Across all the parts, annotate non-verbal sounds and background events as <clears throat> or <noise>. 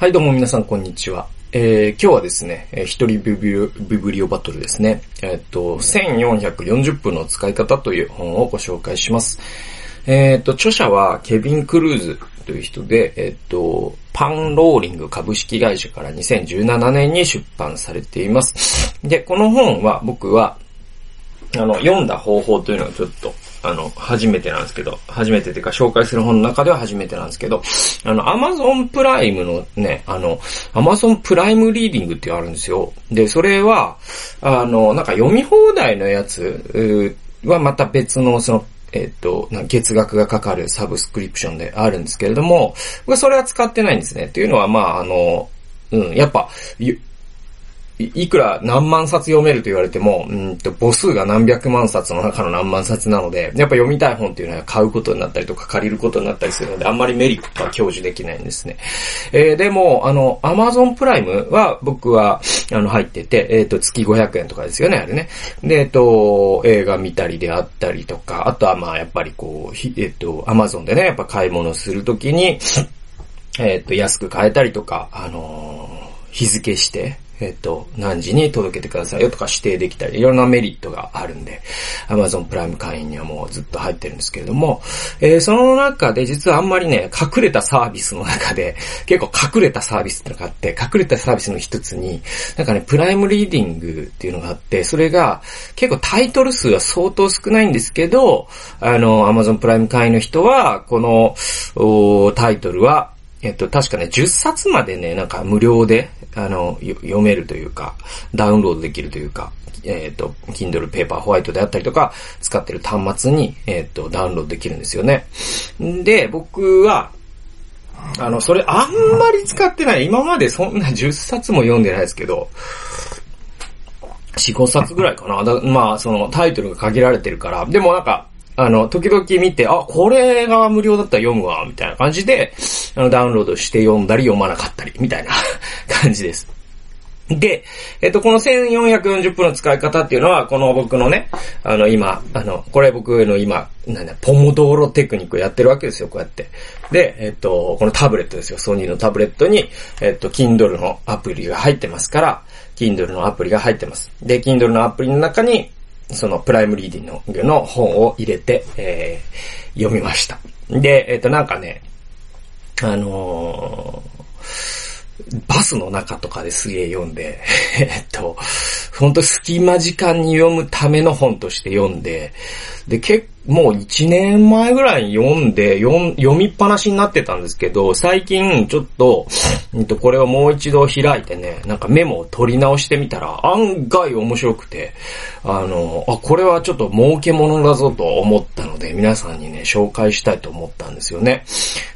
はい、どうも皆さん、こんにちは。えー、今日はですね、えー、一人ビブリオバトルですね。えー、っと、1440分の使い方という本をご紹介します。えー、っと、著者はケビン・クルーズという人で、えっと、パンローリング株式会社から2017年に出版されています。で、この本は僕は、あの、読んだ方法というのをちょっとあの、初めてなんですけど、初めてっていうか紹介する本の中では初めてなんですけど、あの、アマゾンプライムのね、あの、アマゾンプライムリーディングってあるんですよ。で、それは、あの、なんか読み放題のやつはまた別のその、えっ、と、な月額がかかるサブスクリプションであるんですけれども、それは使ってないんですね。っていうのは、まあ、あの、うん、やっぱ、いくら何万冊読めると言われても、うんと母数が何百万冊の中の何万冊なので、やっぱ読みたい本っていうのは買うことになったりとか借りることになったりするので、あんまりメリットは享受できないんですね。えー、でも、あの、アマゾンプライムは僕は、あの、入ってて、えっ、ー、と、月500円とかですよね、あれね。で、えっ、ー、と、映画見たりであったりとか、あとはまあ、やっぱりこう、えっ、と、アマゾンでね、やっぱ買い物するときに、えっ、と、安く買えたりとか、あの日付して、えっ、と、何時に届けてください。よとか指定できたり、いろんなメリットがあるんで、Amazon プライム会員にはもうずっと入ってるんですけれども、えー、その中で実はあんまりね、隠れたサービスの中で、結構隠れたサービスってのがあって、隠れたサービスの一つに、なんかね、プライムリーディングっていうのがあって、それが結構タイトル数は相当少ないんですけど、あの、Amazon プライム会員の人は、この、タイトルは、えっと、確かね、10冊までね、なんか無料で、あの、読めるというか、ダウンロードできるというか、えっ、と、Kindle Paper White であったりとか、使ってる端末に、えっ、と、ダウンロードできるんですよね。で、僕は、あの、それあんまり使ってない。今までそんな10冊も読んでないですけど、4、5冊ぐらいかな。だまあ、そのタイトルが限られてるから。でもなんか、あの、時々見て、あ、これが無料だったら読むわ、みたいな感じで、あの、ダウンロードして読んだり読まなかったり、みたいな <laughs> 感じです。で、えっと、この1440分の使い方っていうのは、この僕のね、あの、今、あの、これ僕の今、なんだ、ポモドーロテクニックをやってるわけですよ、こうやって。で、えっと、このタブレットですよ、ソニーのタブレットに、えっと、Kindle のアプリが入ってますから、Kindle のアプリが入ってます。で、Kindle のアプリの中に、そのプライムリーディングの本を入れて、えー、読みました。で、えっ、と、なんかね、あのー、バスの中とかですげえ読んで、<laughs> えっと、ほんと隙間時間に読むための本として読んで、で、結もう1年前ぐらいに読んで、読みっぱなしになってたんですけど、最近ちょっと、うんと、これをもう一度開いてね、なんかメモを取り直してみたら、案外面白くて、あの、あ、これはちょっと儲け物だぞと思ったので、皆さんにね、紹介したいと思ったんですよね。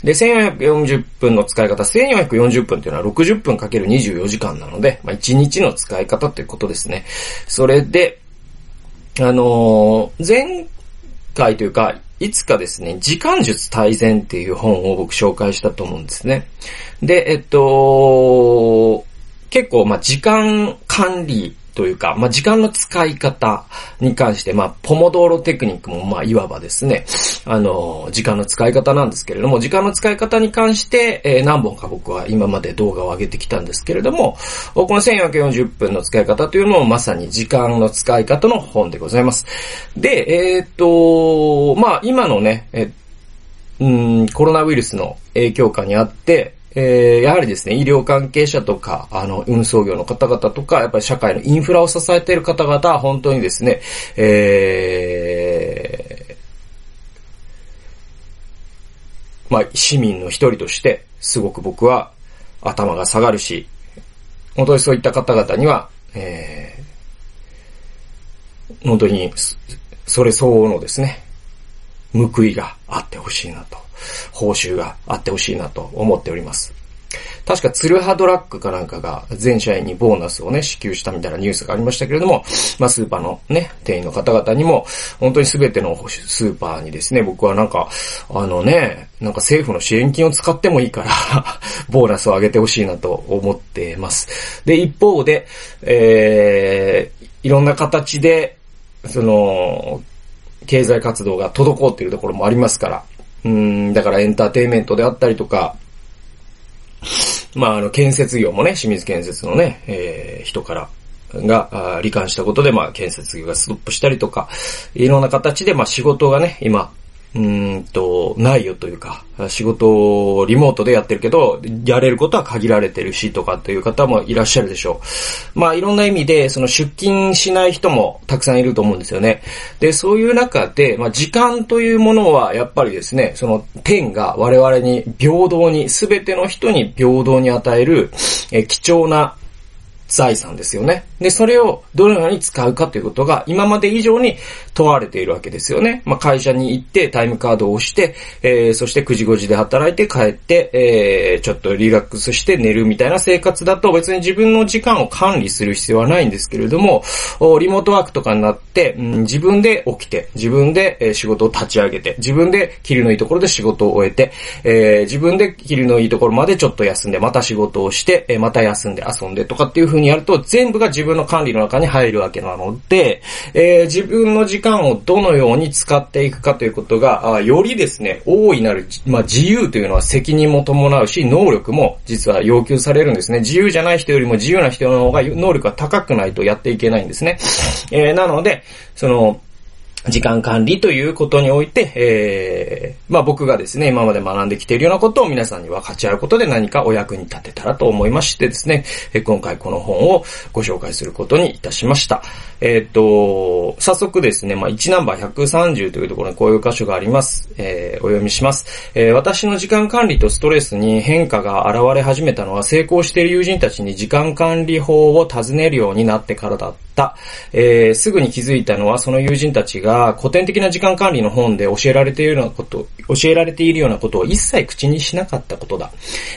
で、1440分の使い方、1440分っていうのは60分かける24時間なので、まあ、1日の使い方ということですね。それで、あのー、前回というか、いつかですね、時間術大全っていう本を僕紹介したと思うんですね。で、えっと、結構、ま、時間管理というか、まあ、時間の使い方に関して、まあ、ポモドーロテクニックも、ま、いわばですね、あの、時間の使い方なんですけれども、時間の使い方に関して、えー、何本か僕は今まで動画を上げてきたんですけれども、この1440分の使い方というのもまさに時間の使い方の本でございます。で、えー、っと、まあ、今のね、えうん、コロナウイルスの影響下にあって、えー、やはりですね、医療関係者とか、あの、運送業の方々とか、やっぱり社会のインフラを支えている方々は本当にですね、えー、まあ、市民の一人として、すごく僕は頭が下がるし、本当にそういった方々には、えー、本当に、それ相応のですね、報いがあってほしいなと。報酬があってほしいなと思っております。確かツルハドラッグかなんかが全社員にボーナスをね、支給したみたいなニュースがありましたけれども、まあスーパーのね、店員の方々にも、本当に全てのスーパーにですね、僕はなんか、あのね、なんか政府の支援金を使ってもいいから <laughs> ボーナスを上げてほしいなと思ってます。で、一方で、えー、いろんな形で、その、経済活動が滞っているところもありますから、うん、だからエンターテイメントであったりとか、まあ、あの、建設業もね、清水建設のね、えー、人からが、罹患したことで、まあ、建設業がストップしたりとか、いろんな形で、まあ、仕事がね、今、うんと、ないよというか、仕事をリモートでやってるけど、やれることは限られてるしとかっていう方もいらっしゃるでしょう。まあいろんな意味で、その出勤しない人もたくさんいると思うんですよね。で、そういう中で、まあ時間というものはやっぱりですね、その天が我々に平等に、すべての人に平等に与える、え貴重な財産ですよね。で、それをどのように使うかということが今まで以上に問われているわけですよね。まあ、会社に行ってタイムカードを押して、えー、そして9時5時で働いて帰って、えー、ちょっとリラックスして寝るみたいな生活だと別に自分の時間を管理する必要はないんですけれども、リモートワークとかになって、うん、自分で起きて、自分で仕事を立ち上げて、自分で切りのいいところで仕事を終えて、えー、自分で切りのいいところまでちょっと休んで、また仕事をして、また休んで遊んでとかっていう風にやると全部が自分の管理の中に入るわけなので、えー、自分の時間をどのように使っていくかということが、あよりですね、大いなる、まあ、自由というのは責任も伴うし、能力も実は要求されるんですね。自由じゃない人よりも自由な人の方が能力が高くないとやっていけないんですね。えー、なので、その、時間管理ということにおいて、えー、まあ僕がですね、今まで学んできているようなことを皆さんに分かち合うことで何かお役に立てたらと思いましてですね、え今回この本をご紹介することにいたしました。えっ、と、早速ですね、まあ1ナンバー130というところにこういう箇所があります。えー、お読みします。えー、私の時間管理とストレスに変化が現れ始めたのは成功している友人たちに時間管理法を尋ねるようになってからだった。えー、すぐに気づいたのはその友人たちが古典的な時間管理の本で教えられているようなこと、教えられているようなことを一切口にしなかったことだ。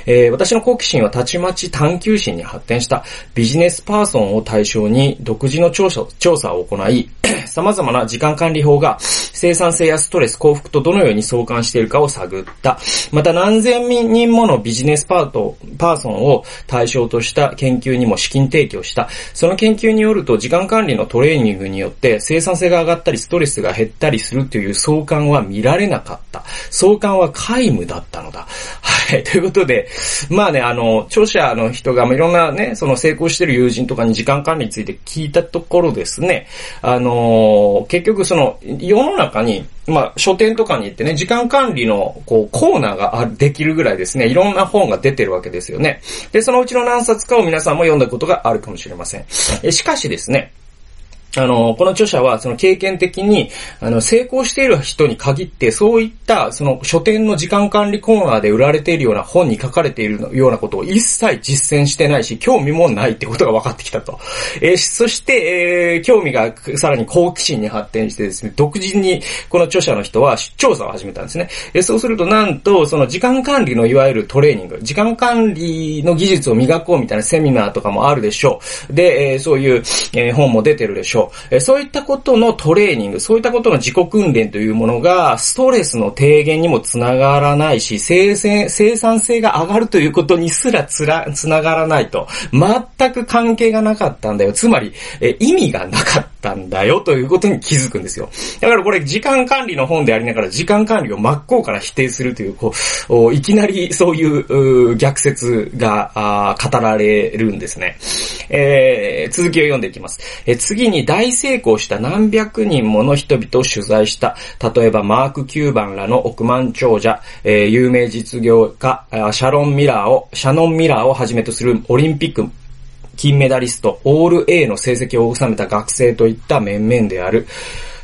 えー、私の好奇心はたちまち探求心に発展したビジネスパーソンを対象に独自の調査調査を行い、<clears throat> 様々な時間管理法が生産性やストレス、幸福とどのように相関しているかを探った。また何千人ものビジネスパート、パーソンを対象とした研究にも資金提供した。その研究によると時間管理のトレーニングによって生産性が上がったりストレスが減ったりするという相関は見られなかった。相関は皆無だったのだ。はい。ということで、まあね、あの、著者の人が、いろんなね、その成功してる友人とかに時間管理について聞いたところですね、あの結局その、世の中に、まあ、書店とかに行ってね、時間管理の、こう、コーナーができるぐらいですね、いろんな本が出てるわけですよね。で、そのうちの何冊かを皆さんも読んだことがあるかもしれません。えしかしですね、あの、この著者は、その経験的に、あの、成功している人に限って、そういった、その書店の時間管理コーナーで売られているような本に書かれているようなことを一切実践してないし、興味もないってことが分かってきたと。えー、そして、えー、興味がさらに好奇心に発展してですね、独自に、この著者の人は調査を始めたんですね。えー、そうすると、なんと、その時間管理のいわゆるトレーニング、時間管理の技術を磨こうみたいなセミナーとかもあるでしょう。で、えー、そういう、えー、本も出てるでしょう。えそういったことのトレーニング、そういったことの自己訓練というものが、ストレスの低減にもつながらないし、生産性が上がるということにすらつら、つながらないと。全く関係がなかったんだよ。つまり、え意味がなかったんだよということに気づくんですよ。だからこれ、時間管理の本でありながら、時間管理を真っ向から否定するという、こう、いきなりそういう逆説が語られるんですね。えー、続きを読んでいきます。え次に大成功した何百人もの人々を取材した、例えばマーク・キューバンらの億万長者、えー、有名実業家、シャロン・ミラーを、シャノン・ミラーをはじめとするオリンピック金メダリスト、オール A の成績を収めた学生といった面々である。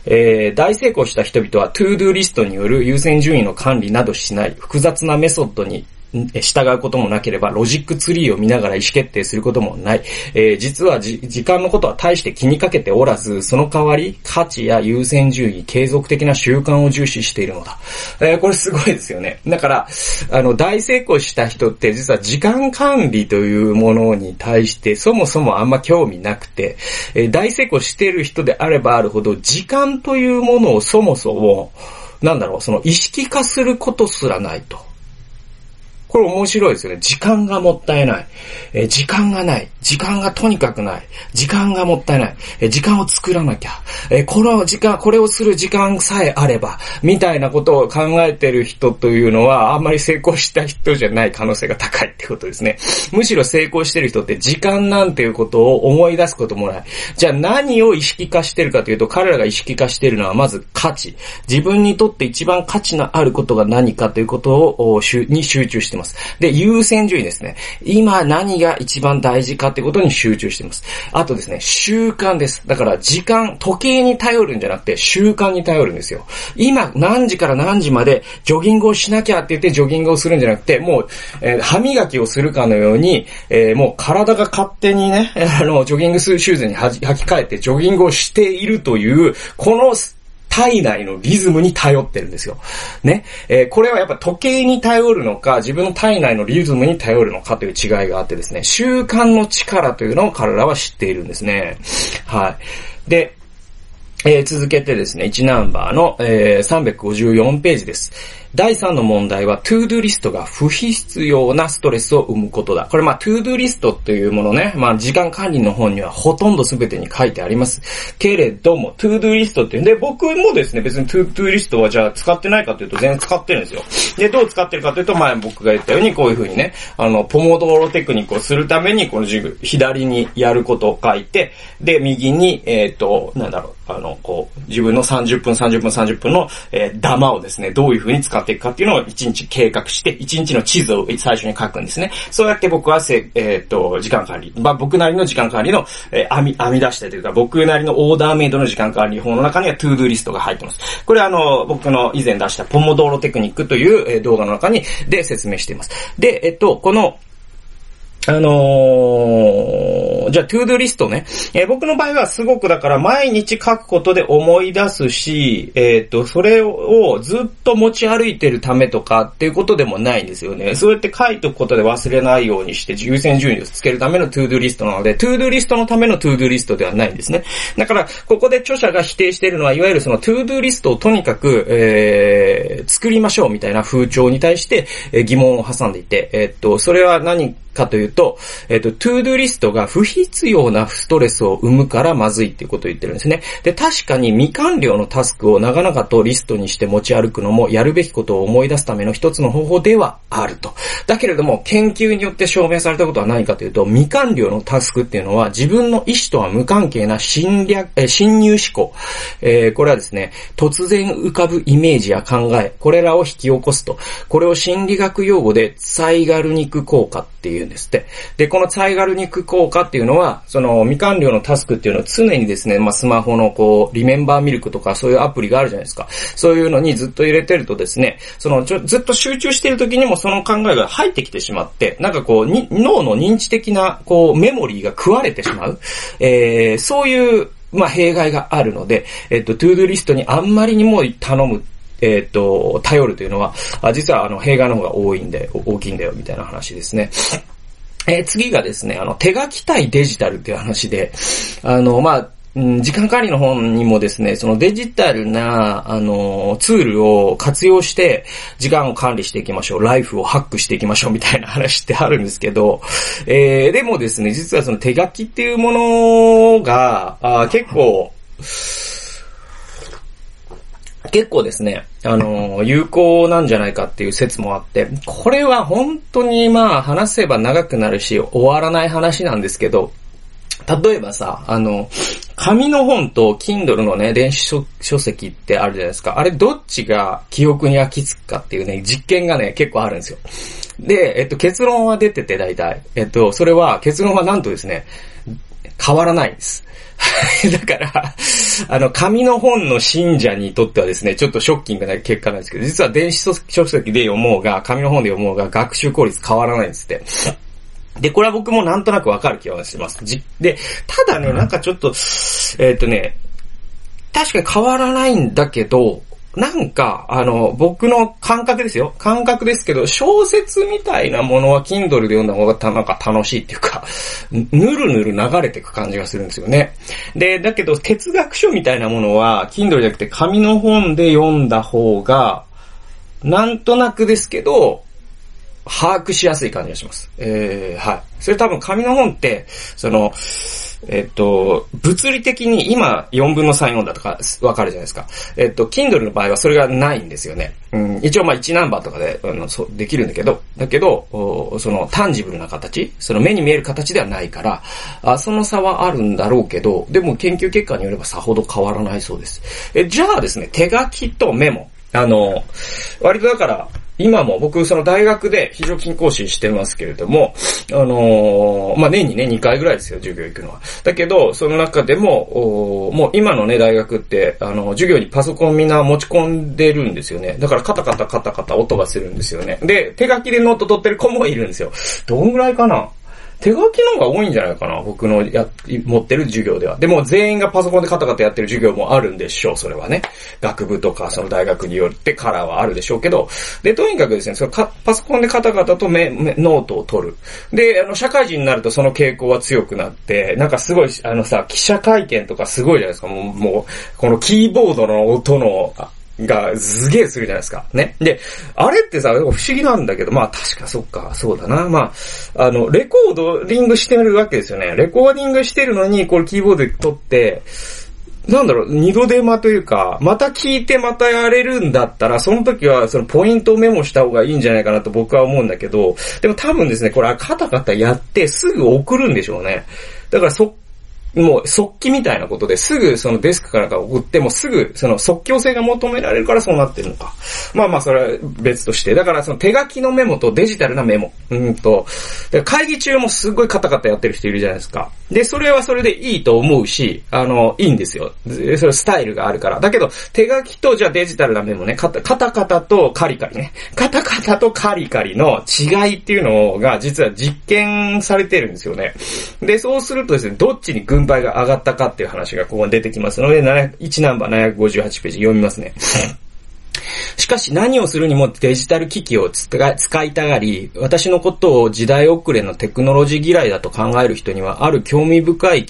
えー、大成功した人々は ToDoリストによる優先順位の管理などしない複雑なメソッドに従うこともなければ、ロジックツリーを見ながら意思決定することもない。えー、実は時間のことは大して気にかけておらず、その代わり、価値や優先順位、継続的な習慣を重視しているのだ。えー、これすごいですよね。だから、あの、大成功した人って実は時間管理というものに対してそもそもあんま興味なくて、えー、大成功してる人であればあるほど、時間というものをそもそも、なんだろう、その意識化することすらないと。これ面白いですよね。時間がもったいない。え、時間がない。時間がとにかくない。時間がもったいない。え、時間を作らなきゃ。え、この時間、これをする時間さえあれば、みたいなことを考えてる人というのは、あんまり成功した人じゃない可能性が高いってことですね。むしろ成功してる人って時間なんていうことを思い出すこともない。じゃあ何を意識化してるかというと、彼らが意識化してるのはまず価値。自分にとって一番価値のあることが何かということを、に集中してます。で、優先順位ですね。今何が一番大事かってことに集中してます。あとですね、習慣です。だから時間、時計に頼るんじゃなくて習慣に頼るんですよ。今何時から何時までジョギングをしなきゃって言ってジョギングをするんじゃなくて、もう、えー、歯磨きをするかのように、えー、もう体が勝手にね、<laughs> あの、ジョギングシューズに履き替えてジョギングをしているという、この体内のリズムに頼ってるんですよ。ね。えー、これはやっぱ時計に頼るのか、自分の体内のリズムに頼るのかという違いがあってですね、習慣の力というのを彼らは知っているんですね。はい。で、えー、続けてですね、1ナンバーの、えー、354ページです。第3の問題は、 ToDoリストが不必要なストレスを生むことだ。これまあ、 ToDoリストっていうものね、まあ、時間管理の本にはほとんど全てに書いてあります。けれども、 ToDoリストっていうんで、僕もですね、別に ToDoリストはじゃあ使ってないかというと全然使ってるんですよ。で、どう使ってるかというと、前僕が言ったように、こういう風にね、あの、ポモドーロテクニックをするために、この授業、左にやることを書いて、で、右に、えっ、ー、と、なんだろう、あの、こう、自分の30分、30分、30分の、えー、ダマをですね、どういう風に使っていくかっていうのを1日計画して、1日の地図を最初に書くんですね。そうやって僕はせ、えっ、ー、と、時間管理、まあ、僕なりの時間管理の、えー、編み、編み出してというか、僕なりのオーダーメイドの時間管理法の中には ToDoリストが入ってます。これはあの、僕の以前出したポモドーロテクニックという、え、動画の中に、で説明しています。で、えっと、この、あのー、じゃあ、 ToDoリストね。えー、僕の場合はすごくだから毎日書くことで思い出すし、えっ、と、それをずっと持ち歩いてるためとかっていうことでもないんですよね。そうやって書いておくことで忘れないようにして優先順位をつけるための ToDoリストなので、 ToDoリストのための ToDoリストではないんですね。だから、ここで著者が否定しているのは、いわゆるその to-do list をとにかく、えー、作りましょうみたいな風潮に対して、え疑問を挟んでいて、えっ、と、それは何かというと、えっ、と、 to-do list が不必要なストレスを生むからまずいっていうことを言ってるんですね。で、確かに未完了のタスクを長々とリストにして持ち歩くのもやるべきことを思い出すための一つの方法ではあると。だけれども、研究によって証明されたことは何かというと、未完了のタスクっていうのは自分の意思とは無関係な侵略、え侵入思考。えー、これはですね、突然浮かぶイメージや考え、これらを引き起こすと。これを心理学用語でサイガルニク効果っていうんですって。で、このサイガルニク効果っていうのは、その未完了のタスクっていうのを常にですね、まあ、スマホのこう、リメンバーミルクとかそういうアプリがあるじゃないですか。そういうのにずっと入れてるとですね、そのちょずっと集中してる時にもその考えが入ってきてしまって、なんかこう、脳の認知的なこう、メモリーが食われてしまう。えー、そういうまあ、弊害があるので、えっと、 to-do list にあんまりにも頼むえっ、と、頼るというのは、実はあの、弊害の方が多いんで、大きいんだよ、みたいな話ですね。えー、次がですね、あの、手書き対デジタルっていう話で、あの、まあ、時間管理の本にもですね、そのデジタルな、あの、ツールを活用して、時間を管理していきましょう。ライフをハックしていきましょうみたいな話ってあるんですけど、えー、でもですね、実はその手書きっていうものが、あ結構、結構ですね、あの、有効なんじゃないかっていう説もあって、これは本当にまあ話せば長くなるし終わらない話なんですけど、例えばさ、あの、紙の本と Kindle のね、電子書籍ってあるじゃないですか。あれどっちが記憶に焼き付くかっていうね、実験がね、結構あるんですよ。で、えっと、結論は出てて大体。えっと、それは、結論はなんとですね、変わらないんです。<laughs> だから、あの、紙の本の信者にとってはですね、ちょっとショッキングな結果なんですけど、実は電子書籍で読もうが、紙の本で読もうが、学習効率変わらないんですって。で、これは僕もなんとなくわかる気がします。で、ただね、なんかちょっと、えー、っとね、確かに変わらないんだけど、なんか、あの、僕の感覚ですよ。感覚ですけど、小説みたいなものは Kindle で読んだ方がなんか楽しいっていうか、ぬるぬる流れていく感じがするんですよね。で、だけど哲学書みたいなものは Kindle じゃなくて紙の本で読んだ方が、なんとなくですけど、把握しやすい感じがします。えー、はい。それ多分紙の本って、その、えっと、物理的に今4分の3読んだとかわかるじゃないですか。えっと、Kindle の場合はそれがないんですよね。うん、一応まあ位置ナンバーとかで、あの、そう、できるんだけど、だけど、その tangible な形、その目に見える形ではないから、あその差はあるんだろうけど、でも研究結果によればさほど変わらないそうです。え、じゃあですね、手書きとメモ。あの、割とだから、今も僕、その大学で非常勤講師してますけれども、あのー、まあ、年にね、2回ぐらいですよ、授業行くのは。だけど、その中でも、もう今のね、大学って、あの、授業にパソコンみんな持ち込んでるんですよね。だからカタカタカタカタ音がするんですよね。で、手書きでノート取ってる子もいるんですよ。どんぐらいかな？手書きの方が多いんじゃないかな僕のや、持ってる授業では。でも全員がパソコンでカタカタやってる授業もあるんでしょう、それはね。学部とかその大学によってカラーはあるでしょうけど。で、とにかくですね、そのパソコンでカタカタとメノートを取る。で、あの、社会人になるとその傾向は強くなって、なんかすごい、あのさ、記者会見とかすごいじゃないですか。もう、もうこのキーボードの音の、がすげえするじゃないですか。ね。で、あれってさ、不思議なんだけど、まあ確かそっか、そうだな。まあ、あの、レコードリングしてるわけですよね。レコーディングしてるのに、これキーボードで撮って、なんだろう、二度手間というか、また聞いてまたやれるんだったら、その時はそのポイントをメモした方がいいんじゃないかなと僕は思うんだけど、でも多分ですね、これカタカタやってすぐ送るんでしょうね。だからそっもう速記みたいなことですぐそのデスクから送ってもすぐその即興性が求められるからそうなってるのか。まあまあそれは別として。だからその手書きのメモとデジタルなメモ。うんと、会議中もすごいカタカタやってる人いるじゃないですか。で、それはそれでいいと思うし、あの、いいんですよ。それスタイルがあるから。だけど、手書きとじゃあデジタルなメモね、カタカタカタとカリカリね。カタカタとカリカリの違いっていうのが実は実験されてるんですよね。で、そうするとですね、どっちに軍軍配が上がったかっていう話がここに出てきますので、1ナンバー758ページ読みますね。しかし何をするにもデジタル機器を使いたがり、私のことを時代遅れのテクノロジー嫌いだと考える人には、ある興味深い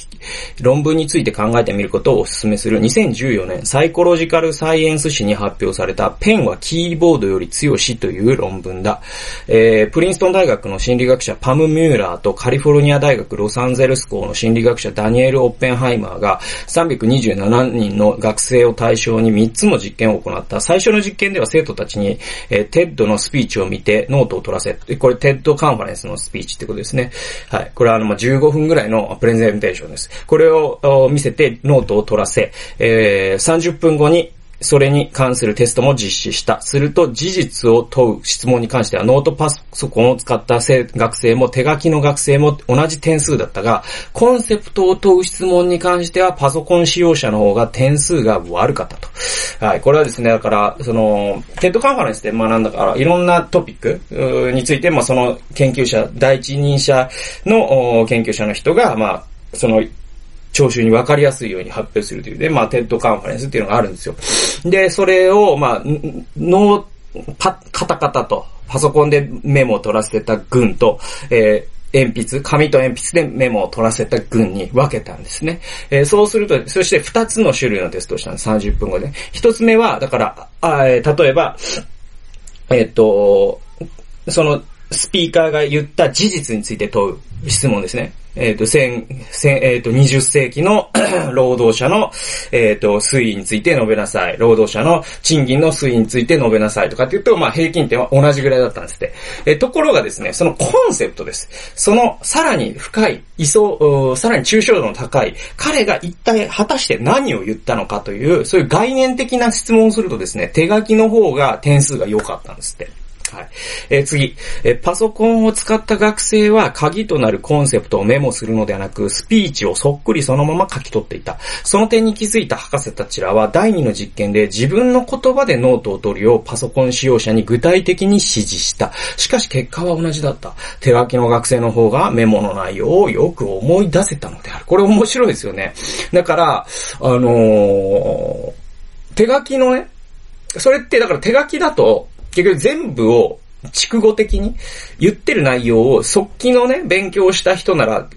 論文について考えてみることをお勧めする2014年サイコロジカルサイエンス誌に発表されたペンはキーボードより強しという論文だ。えー、プリンストン大学の心理学者パム・ミューラーとカリフォルニア大学ロサンゼルス校の心理学者ダニエル・オッペンハイマーが327人の学生を対象に3つの実験を行った最初の実験では生徒たちに、えー、 TED のスピーチを見てノートを取らせ、これ TED カンファレンスのスピーチってことですね。はい。これはあの、ま15分ぐらいのプレゼンテーションです。これを見せてノートを取らせ、えー、30分後にそれに関するテストも実施した。すると事実を問う質問に関してはノートパソコンを使った学生も手書きの学生も同じ点数だったが、コンセプトを問う質問に関してはパソコン使用者の方が点数が悪かったと。はい。これはですね、だから、その、 TED カンファレンスで学んだから、いろんなトピックについて、まあその研究者、第一人者の研究者の人が、まあ、その聴衆に分かりやすいように発表するというで、まあ、 TED カンファレンスっていうのがあるんですよ。で、それを、まあ、ノー、パ、カタカタと、パソコンでメモを取らせた群と、えー鉛筆、紙と鉛筆でメモを取らせた群に分けたんですね。えー、そうすると、そして二つの種類のテストをしたんです。30分後で。一つ目は、だから、あえー、例えば、えっ、と、その、スピーカーが言った事実について問う質問ですね。えっ、ー、と、千、千、えっ、ー、と、20世紀の <clears throat> 労働者の、えっ、ー、と、推移について述べなさい。労働者の賃金の推移について述べなさいとかって言うと、まあ、平均点は同じぐらいだったんですって。えところがですね、そのコンセプトです。その、さらに深い、位相、さらに抽象度の高い、彼が一体果たして何を言ったのかという、そういう概念的な質問をするとですね、手書きの方が点数が良かったんですって。はい。えー、次、えー、パソコンを使った学生は鍵となるコンセプトをメモするのではなく、スピーチをそっくりそのまま書き取っていた。その点に気づいた博士たちらは第2の実験で自分の言葉でノートを取るようパソコン使用者に具体的に指示した。しかし結果は同じだった。手書きの学生の方がメモの内容をよく思い出せたのである。これ面白いですよね。だから、あのー、手書きのね、それってだから手書きだと、結局全部を筑語的に言ってる内容を速記のね、勉強した人なら、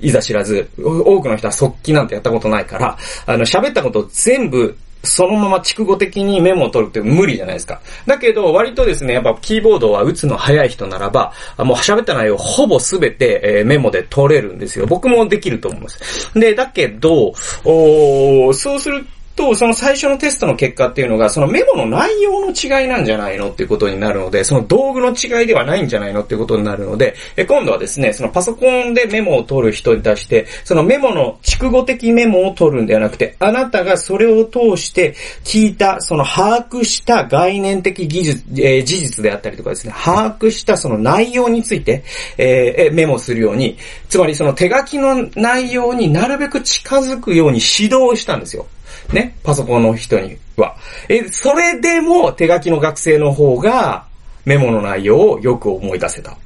いざ知らず、多くの人は速記なんてやったことないから、あの、喋ったことを全部そのまま蓄語的にメモを取るって無理じゃないですか。だけど、割とですね、やっぱキーボードは打つの早い人ならば、もう喋った内容ほぼすべて、え、メモで取れるんですよ。僕もできると思います。で、だけど、おそうすると、その最初のテストの結果っていうのが、そのメモの内容の違いなんじゃないのっていうことになるので、その道具の違いではないんじゃないのっていうことになるので、え今度はですね、そのパソコンでメモを取る人に対して、そのメモの蓄語的メモを取るんではなくて、あなたがそれを通して聞いた、その把握した概念的技術、えー、事実であったりとかですね、把握したその内容について、えー、メモするように、つまりその手書きの内容になるべく近づくように指導したんですよ。ね、パソコンの人には。え、それでも手書きの学生の方がメモの内容をよく思い出せた。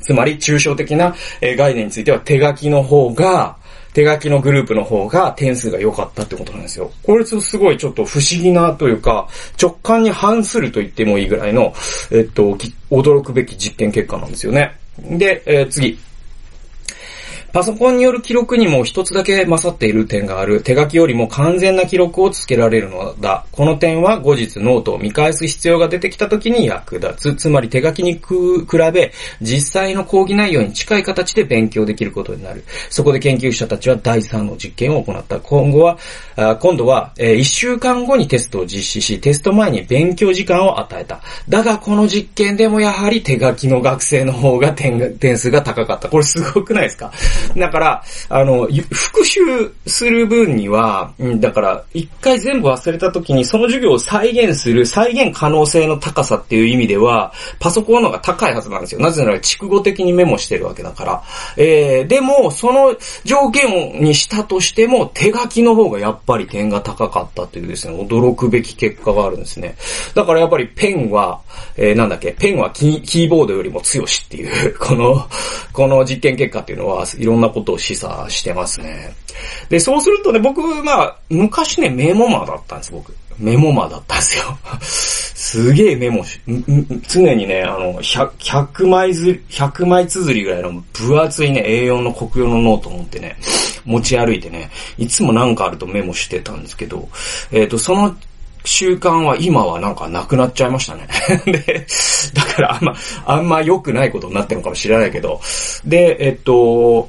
つまり抽象的な概念については手書きの方が、手書きのグループの方が点数が良かったってことなんですよ。これすごいちょっと不思議なというか、直感に反すると言ってもいいぐらいの、えっと、驚くべき実験結果なんですよね。で、えー、次。パソコンによる記録にも一つだけ勝っている点がある。手書きよりも完全な記録をつけられるのだ。この点は後日ノートを見返す必要が出てきた時に役立つ。つまり手書きに比べ、実際の講義内容に近い形で勉強できることになる。そこで研究者たちは第3の実験を行った。今後は、今度は、1週間後にテストを実施し、テスト前に勉強時間を与えた。だがこの実験でもやはり手書きの学生の方が点数が高かった。これすごくないですか？<laughs> だから、あの、復習する分には、だから、一回全部忘れた時にその授業を再現する、再現可能性の高さっていう意味では、パソコンの方が高いはずなんですよ。なぜなら、蓄語的にメモしてるわけだから。えー、でも、その条件にしたとしても、手書きの方がやっぱり点が高かったっていうですね、驚くべき結果があるんですね。だからやっぱりペンは、えー、なんだっけ、ペンはキーボードよりも強しっていう、この、この実験結果っていうのは、いろんなことを示唆してますね。で、そうするとね、僕、まあ、昔ね、メモマーだったんです、僕。メモマーだったんですよ。<laughs> すげえメモし、常にね、あの、100, 100枚ず、100枚綴りぐらいの分厚いね、A4 のコクヨのノートを持ってね、持ち歩いてね、いつもなんかあるとメモしてたんですけど、えっ、ー、と、その習慣は今はなんかなくなっちゃいましたね。<laughs> で、だからあんま、あんま良くないことになってるのかもしれないけど、で、えっと、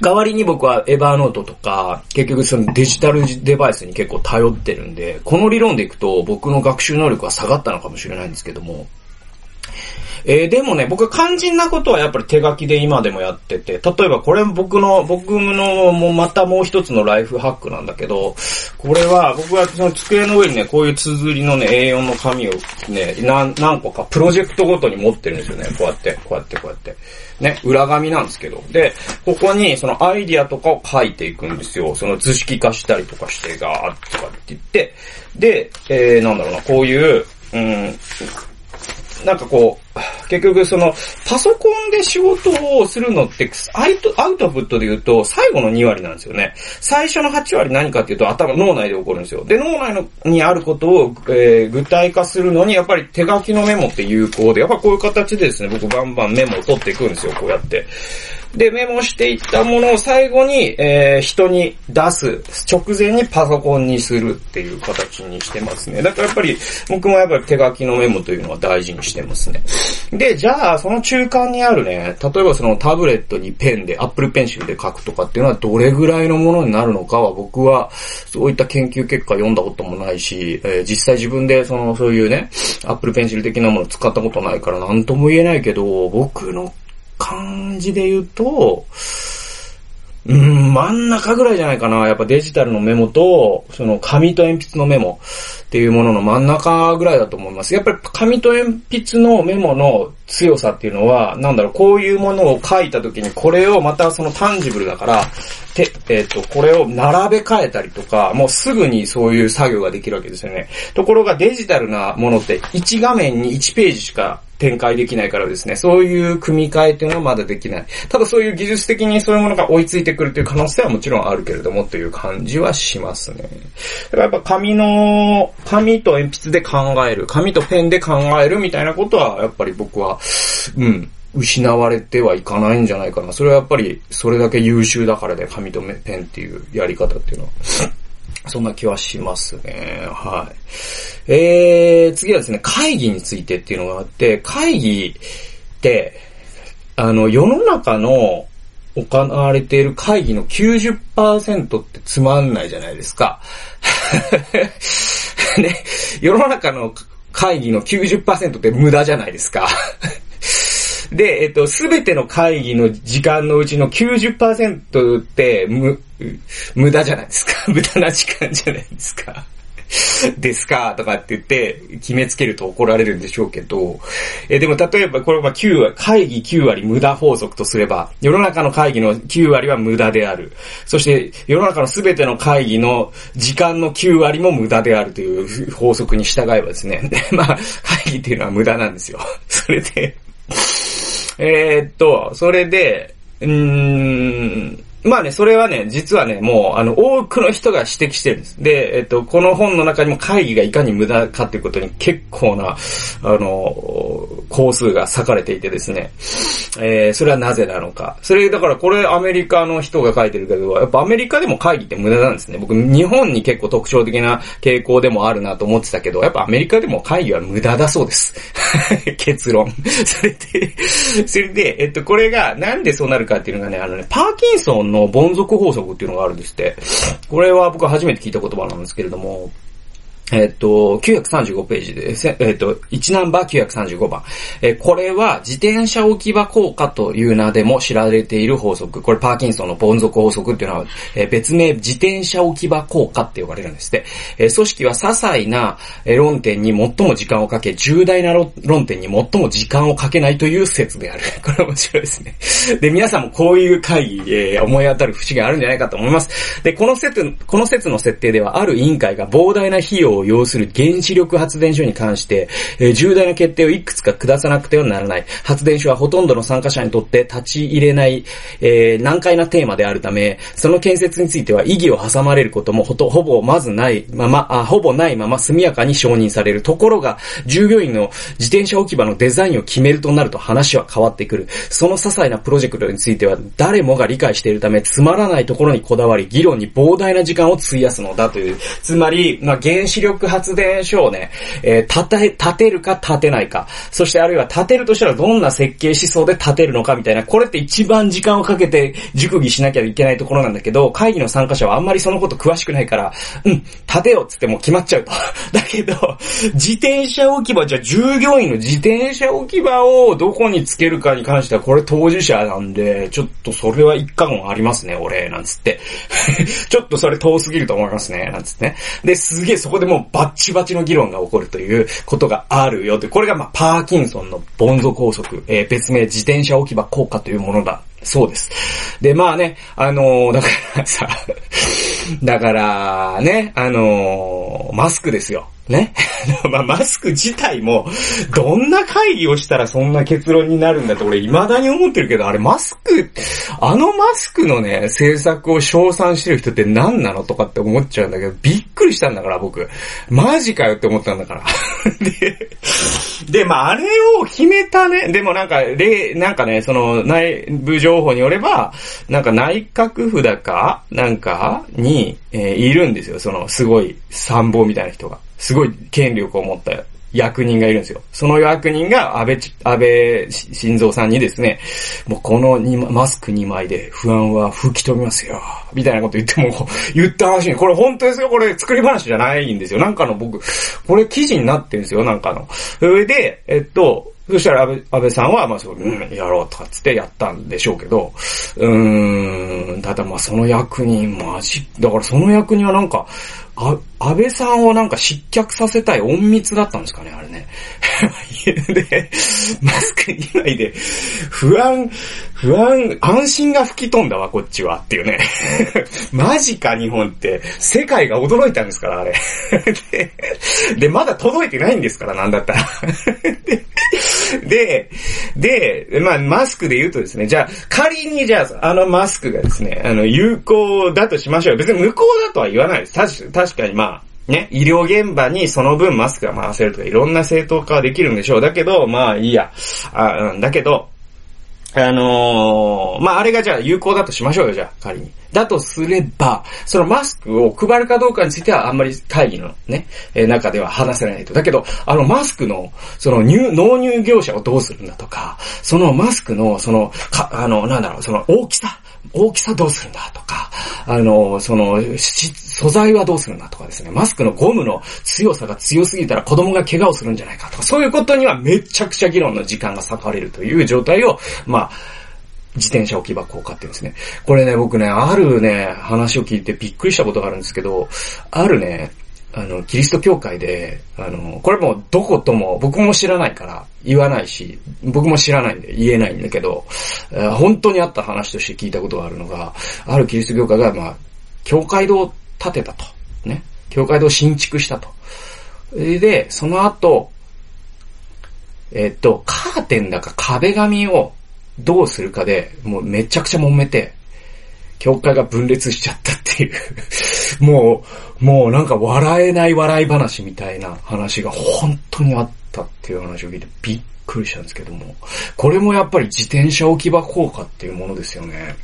代わりに僕は Evernote とか、結局そのデジタルデバイスに結構頼ってるんで、この理論でいくと僕の学習能力は下がったのかもしれないんですけども、えー、でもね、僕は肝心なことはやっぱり手書きで今でもやってて、例えばこれ僕の、僕のもうまたもう一つのライフハックなんだけど、これは僕はその机の上にね、こういう綴りのね、A4 の紙をね、何、何個かプロジェクトごとに持ってるんですよね。こうやって、こうやって、こうやって。ね、裏紙なんですけど。で、ここにそのアイディアとかを書いていくんですよ。その図式化したりとかして、ガーッとかって言って。で、えー、なんだろうな、こういう、うん、なんかこう、結局その、パソコンで仕事をするのって、アウト、アウトプットで言うと、最後の2割なんですよね。最初の8割何かっていうと、頭、脳内で起こるんですよ。で、脳内のにあることを、えー、具体化するのに、やっぱり手書きのメモって有効で、やっぱこういう形でですね、僕バンバンメモを取っていくんですよ、こうやって。で、メモしていったものを最後に、えー、人に出す、直前にパソコンにするっていう形にしてますね。だからやっぱり、僕もやっぱり手書きのメモというのは大事にしてますね。で、じゃあ、その中間にあるね、例えばそのタブレットにペンで、アップルペンシルで書くとかっていうのはどれぐらいのものになるのかは僕は、そういった研究結果読んだこともないし、えー、実際自分でその、そういうね、アップルペンシル的なものを使ったことないから何とも言えないけど、僕の感じで言うと、うん、真ん中ぐらいじゃないかな。やっぱデジタルのメモと、その紙と鉛筆のメモっていうものの真ん中ぐらいだと思います。やっぱり紙と鉛筆のメモの強さっていうのは、なんだろう、こういうものを書いた時にこれをまたそのタンジブルだから、て、えっ、ー、と、これを並べ替えたりとか、もうすぐにそういう作業ができるわけですよね。ところがデジタルなものって1画面に1ページしか展開できないからですね、そういう組み替えっていうのはまだできない。ただそういう技術的にそういうものが追いついてくるという可能性はもちろんあるけれどもという感じはしますね。だからやっぱ紙の、紙と鉛筆で考える、紙とペンで考えるみたいなことは、やっぱり僕は、うん、失われてはいかないんじゃないかな。それはやっぱり、それだけ優秀だからで、紙とペンっていうやり方っていうのは。そんな気はしますね。はい。えー、次はですね、会議についてっていうのがあって、会議って、あの、世の中の行われている会議の90%ってつまんないじゃないですか。<laughs> ね、世の中の会議の90%って無駄じゃないですか。で、えっと、すべての会議の時間のうちの90%って無、無駄じゃないですか。<laughs> 無駄な時間じゃないですか。<laughs> ですか？とかって言って決めつけると怒られるんでしょうけど、えでも例えばこれは9割、会議9割無駄法則とすれば、世の中の会議の9割は無駄である。そして世の中のすべての会議の時間の9割も無駄であるという法則に従えばですね、<laughs> まあ会議っていうのは無駄なんですよ。それでえー、っと、それで、うーん、まあね、それはね、実はね、もう、あの、多くの人が指摘してるんです。で、えっと、この本の中にも会議がいかに無駄かっていうことに結構な、あの、工数が割かれていてですね、えー、それはなぜなのか。それ、だからこれアメリカの人が書いてるけど、やっぱアメリカでも会議って無駄なんですね。僕、日本に結構特徴的な傾向でもあるなと思ってたけど、やっぱアメリカでも会議は無駄だそうです。<laughs> 結論。それで、それで、えっと、これがなんでそうなるかっていうのがね、あのね、パーキンソンの凡俗法則っていうのがあるんですって。これは僕は初めて聞いた言葉なんですけれども、えっと、935ページで、えっと、1ナンバー935番。えこれは自転車置き場効果という名でも知られている法則。これパーキンソンの凡俗法則っていうのは、え別名自転車置き場効果って呼ばれるんですって。え組織は些細な論点に最も時間をかけ、重大な論点に最も時間をかけないという説である。<laughs> これ面白いですね。で、皆さんもこういう会議、えー、思い当たる節があるんじゃないかと思います。で、この説、この説の設定では、ある委員会が膨大な費用を要する原子力発電所に関して、えー、重大な決定をいくつか下さなくてはならない。発電所はほとんどの参加者にとって立ち入れない、えー、難解なテーマであるため、その建設については意義を挟まれることもほと、ほぼまずないまま、あ、ほぼないまま速やかに承認される。ところが、従業員の自転車置き場のデザインを決めるとなると話は変わってくる。その些細なプロジェクトについては誰もが理解しているため、つまらないところにこだわり、議論に膨大な時間を費やすのだという。つまり、まあ、原子力発発電所をね、えー、立て、立てるか立てないか。そしてあるいは立てるとしたらどんな設計思想で立てるのかみたいな。これって一番時間をかけて熟議しなきゃいけないところなんだけど、会議の参加者はあんまりそのこと詳しくないから、うん、立てようっつっても決まっちゃうと。<laughs> だけど、自転車置き場、じゃあ従業員の自転車置き場をどこにつけるかに関してはこれ当事者なんで、ちょっとそれは一貫ありますね、俺、なんつって。<laughs> ちょっとそれ遠すぎると思いますね、なんつってね。で、すげえそこでもうバッチバチの議論が起こるということがあるよって、これがまあパーキンソンのボンゾ拘束、えー、別名自転車置き場効果というものだそうです。で、まあね、あのー、だからさ、<laughs> だからね、あのー、マスクですよ。ね。<laughs> まあ、マスク自体も、どんな会議をしたらそんな結論になるんだって俺未だに思ってるけど、あれマスク、あのマスクのね、制作を称賛してる人って何なの？とかって思っちゃうんだけど、びっくりしたんだから僕。マジかよって思ったんだから。<laughs> で、で、まあ、あれを決めたね、でもなんか、例、なんかね、その内部情報によれば、なんか内閣府だかなんかに、えー、いるんですよ。その、すごい参謀みたいな人が。すごい権力を持った役人がいるんですよ。その役人が安倍、安倍晋三さんにですね、もうこのマスク2枚で不安は吹き飛びますよ。みたいなこと言っても、<laughs> 言った話に、これ本当ですよ。これ作り話じゃないんですよ。なんかの僕、これ記事になってるんですよ。なんかの。それで、えっと、そしたら安倍安倍さんは、まあそう、うん、やろうとかつってやったんでしょうけど、うーん、ただまあその役人、マジ、だからその役人はなんか、あ、安倍さんをなんか失脚させたい隠密だったんですかね、あれね。<laughs> で、マスク以外で、不安、不安、安心が吹き飛んだわ、こっちは、っていうね。<laughs> マジか、日本って。世界が驚いたんですから、あれ。で、でまだ届いてないんですから、なんだったら。で、で、まあ、マスクで言うとですね、じゃあ、仮にじゃあ、あのマスクがですね、あの、有効だとしましょう。別に無効だとは言わないです。確確かにまあ、ね、医療現場にその分マスクが回せるとか、いろんな正当化はできるんでしょう。だけど、まあいいや。あだけど、あのー、まあ、あれがじゃあ有効だとしましょうよ、じゃあ、仮に。だとすれば、そのマスクを配るかどうかについてはあんまり会議のね、えー、中では話せないと。だけど、あのマスクの、その入、納入業者をどうするんだとか、そのマスクの、その、か、あの、なんだろう、その大きさ、大きさどうするんだとか、あの、その、素材はどうするんだとかですね、マスクのゴムの強さが強すぎたら子供が怪我をするんじゃないかとか、そういうことにはめちゃくちゃ議論の時間が割かれるという状態を、まあ、自転車置き場効果って言うんですね。これね、僕ね、あるね、話を聞いてびっくりしたことがあるんですけど、あるね、あの、キリスト教会で、あの、これもどことも僕も知らないから言わないし、僕も知らないんで言えないんだけど、本当にあった話として聞いたことがあるのが、あるキリスト教会が、まあ、教会堂を建てたと。ね。教会堂を新築したと。で、その後、えっと、カーテンだか壁紙をどうするかで、もうめちゃくちゃ揉めて、教会が分裂しちゃったっていう <laughs> もう、もうなんか笑えない笑い話みたいな話が本当にあったっていう話を聞いてびっくりしたんですけども、これもやっぱり自転車置き場効果っていうものですよね。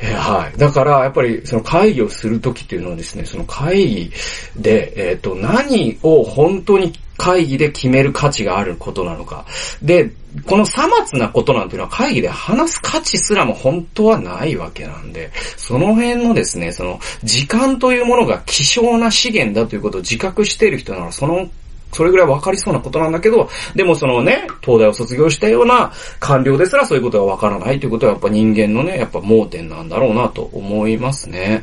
えー、はい。だから、やっぱり、その会議をするときっていうのはですね、その会議で、えっ、ー、と、何を本当に会議で決める価値があることなのか。で、このさまつなことなんていうのは会議で話す価値すらも本当はないわけなんで、その辺のですね、その時間というものが希少な資源だということを自覚している人なら、そのそれぐらい分かりそうなことなんだけど、でもそのね、東大を卒業したような官僚ですらそういうことが分からないということはやっぱ人間のね、やっぱ盲点なんだろうなと思いますね。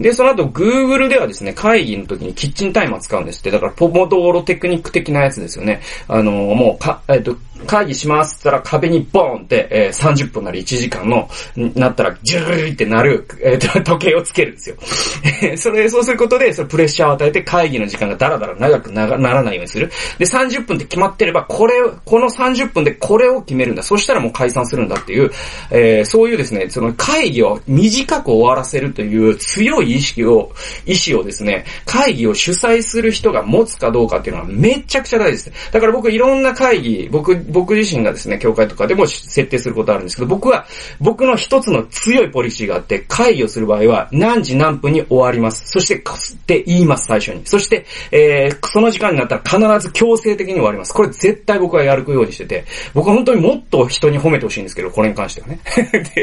で、その後 Google ではですね、会議の時にキッチンタイマー使うんですって。だからポモドーロテクニック的なやつですよね。あの、もうか、えっ、と、会議しますって言ったら壁にボーンって、えー、30分なり1時間の、なったらジュルーってなる、えー、<laughs> 時計をつけるんですよ。<laughs> それ、そうすることで、そのプレッシャーを与えて会議の時間がダラダラ長くならないようにする。で、30分って決まってれば、これ、この30分でこれを決めるんだ。そしたらもう解散するんだっていう、えー、そういうですね、その会議を短く終わらせるという強い意識を、意思をですね、会議を主催する人が持つかどうかっていうのはめちゃくちゃ大事です。だから僕いろんな会議、僕、僕自身がですね、教会とかでも設定することあるんですけど、僕は、僕の一つの強いポリシーがあって、会議をする場合は、何時何分に終わります。そして、って言います、最初に。そして、えー、その時間になったら必ず強制的に終わります。これ絶対僕はやるようにしてて、僕は本当にもっと人に褒めてほしいんですけど、これに関してはね。<laughs>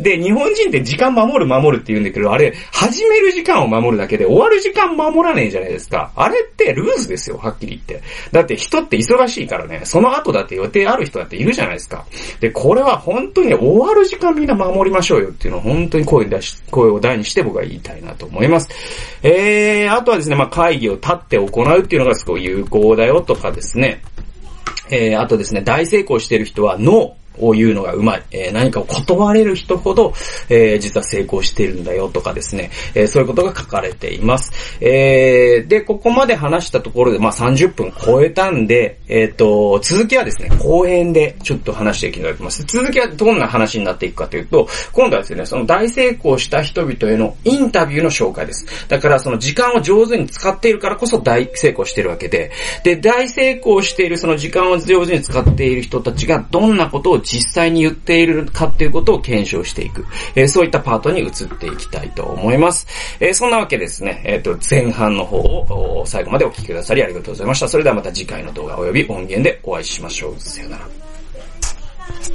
で、で、日本人って時間守る守るって言うんだけど、あれ、始める時間を守るだけで終わる時間守らねえじゃないですか。あれってルーズですよ、はっきり言って。だって人って忙しいからね、その後だって予定ある人だっているじゃないですか。で、これは本当に終わる時間みんな守りましょうよっていうのを本当に声出し、声を大にして僕は言いたいなと思います。えー、あとはですね、まあ会議を立って行うっていうのがすごい有効だよとかですね。えー、あとですね、大成功してる人はノー。を言うのがうまい。えー、何かを断れる人ほど、えー、実は成功しているんだよとかですね、えー、そういうことが書かれています。えー、で、ここまで話したところで、まあ30分超えたんで、えっ、ー、と、続きはですね、後編でちょっと話していきたいと思います。続きはどんな話になっていくかというと、今度はですね、その大成功した人々へのインタビューの紹介です。だからその時間を上手に使っているからこそ大成功してるわけで、で、大成功しているその時間を上手に使っている人たちがどんなことを実際に言っているかっていうことを検証していく。えー、そういったパートに移っていきたいと思います。えー、そんなわけですね、えっ、ー、と、前半の方を最後までお聞きくださりありがとうございました。それではまた次回の動画及び音源でお会いしましょう。さよなら。